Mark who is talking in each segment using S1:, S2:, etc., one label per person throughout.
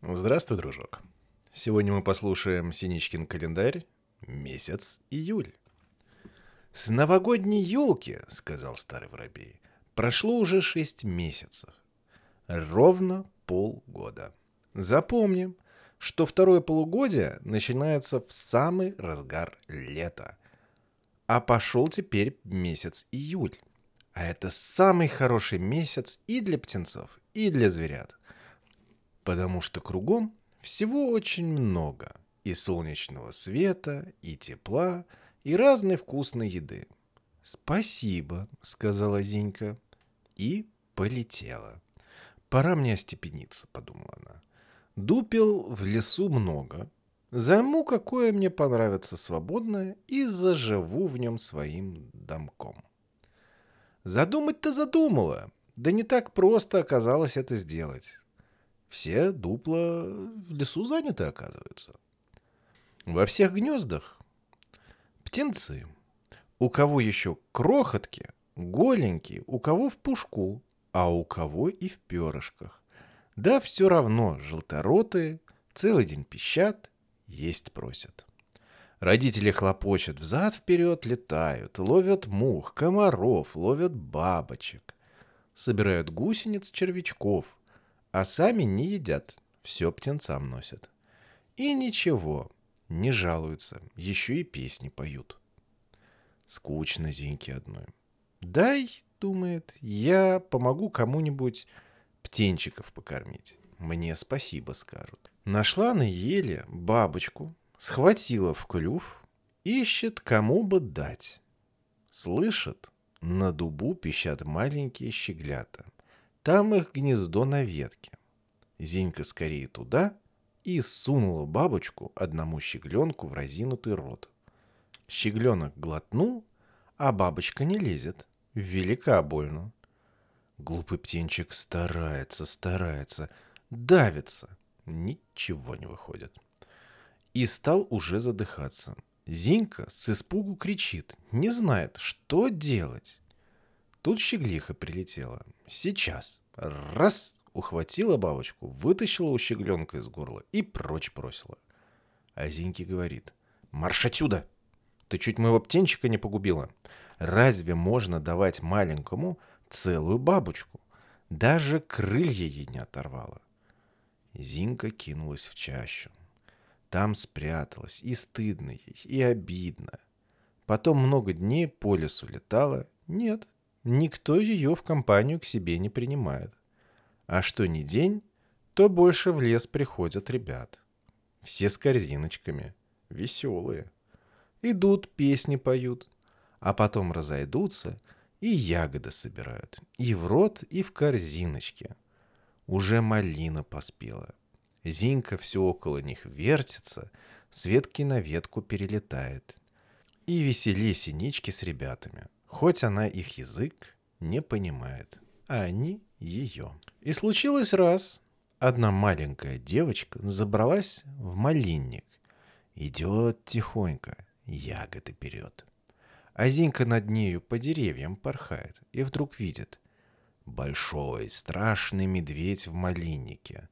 S1: Здравствуй, дружок. Сегодня мы послушаем Синичкин календарь, месяц июль. «С новогодней елки, — сказал старый воробей, — прошло уже шесть месяцев. Ровно полгода. Запомним, что второе полугодие начинается в самый разгар лета. А пошел теперь месяц июль. А это самый хороший месяц и для птенцов, и для зверят. Потому что кругом всего очень много. И солнечного света, и тепла, и разной вкусной еды. «Спасибо», — сказала Зинька. И полетела. «Пора мне остепениться», — подумала она. Дупел в лесу много. Займу, какое мне понравится свободное, и заживу в нем своим домком. Задумать-то задумала, да не так просто оказалось это сделать. Все дупла в лесу заняты, оказывается. Во всех гнездах птенцы. У кого еще крохотки, голенькие, у кого в пушку, а у кого и в перышках. Да все равно желторотые, целый день пищат, есть просят. Родители хлопочут, взад-вперед летают, ловят мух, комаров, ловят бабочек. Собирают гусениц, червячков, а сами не едят, все птенцам носят. И ничего, не жалуются, еще и песни поют. Скучно Зиньке одной. Дай, думает, я помогу кому-нибудь птенчиков покормить. Мне спасибо скажут. Нашла на еле бабочку, схватила в клюв, ищет, кому бы дать. Слышит, на дубу пищат маленькие щеглята. Там их гнездо на ветке. Зинька скорее туда и сунула бабочку одному щегленку в разинутый рот. Щегленок глотнул, а бабочка не лезет. Велика больно. Глупый птенчик старается, старается, давится. Ничего не выходит. И стал уже задыхаться. Зинька с испугу кричит, не знает, что делать. Тут щеглиха прилетела. Сейчас. Раз! Ухватила бабочку, вытащила у из горла и прочь бросила. А Зиньке говорит. «Марш отсюда! Ты чуть моего птенчика не погубила. Разве можно давать маленькому целую бабочку. Даже крылья ей не оторвала. Зинка кинулась в чащу. Там спряталась, и стыдно ей, и обидно. Потом много дней по лесу летала. Нет, никто ее в компанию к себе не принимает. А что ни день, то больше в лес приходят ребят. Все с корзиночками, веселые. Идут, песни поют, а потом разойдутся — и ягоды собирают. И в рот, и в корзиночке. Уже малина поспела. Зинка все около них вертится, с ветки на ветку перелетает. И весели синички с ребятами. Хоть она их язык не понимает, а они ее. И случилось раз. Одна маленькая девочка забралась в малинник. Идет тихонько, ягоды берет. А Зинка над нею по деревьям порхает и вдруг видит. Большой, страшный медведь в малиннике.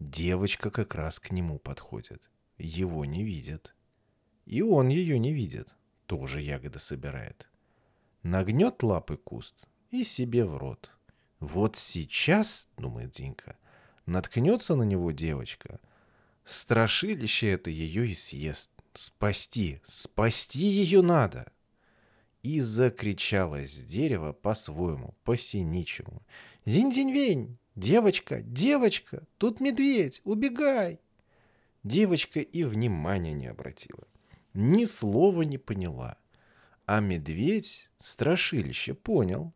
S1: Девочка как раз к нему подходит. Его не видит. И он ее не видит. Тоже ягоды собирает. Нагнет лапы куст и себе в рот. Вот сейчас, думает Зинка, наткнется на него девочка. Страшилище это ее и съест. Спасти, спасти ее надо и закричала с дерева по-своему, по-синичьему. «Зинь-зинь-вень! Девочка, девочка! Тут медведь! Убегай!» Девочка и внимания не обратила. Ни слова не поняла. А медведь страшилище понял.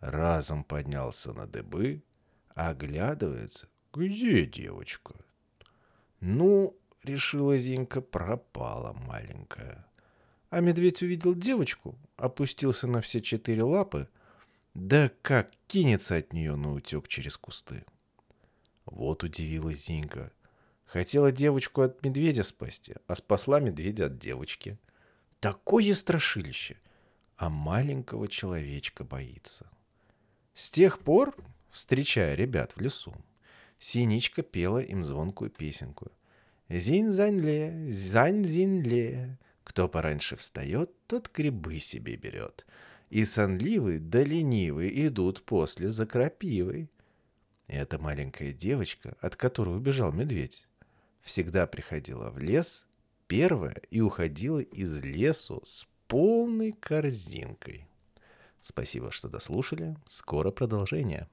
S1: Разом поднялся на дыбы, оглядывается. «Где девочка?» «Ну, — решила Зинка, — пропала маленькая». А медведь увидел девочку, опустился на все четыре лапы, да как кинется от нее на утек через кусты. Вот удивилась Зинка. Хотела девочку от медведя спасти, а спасла медведя от девочки. Такое страшилище! А маленького человечка боится. С тех пор, встречая ребят в лесу, Синичка пела им звонкую песенку. «Зинь-зань-ле, зань-зинь-ле, кто пораньше встает, тот грибы себе берет. И сонливый да ленивый идут после за крапивой». Эта маленькая девочка, от которой убежал медведь, всегда приходила в лес первая и уходила из лесу с полной корзинкой. Спасибо, что дослушали. Скоро продолжение.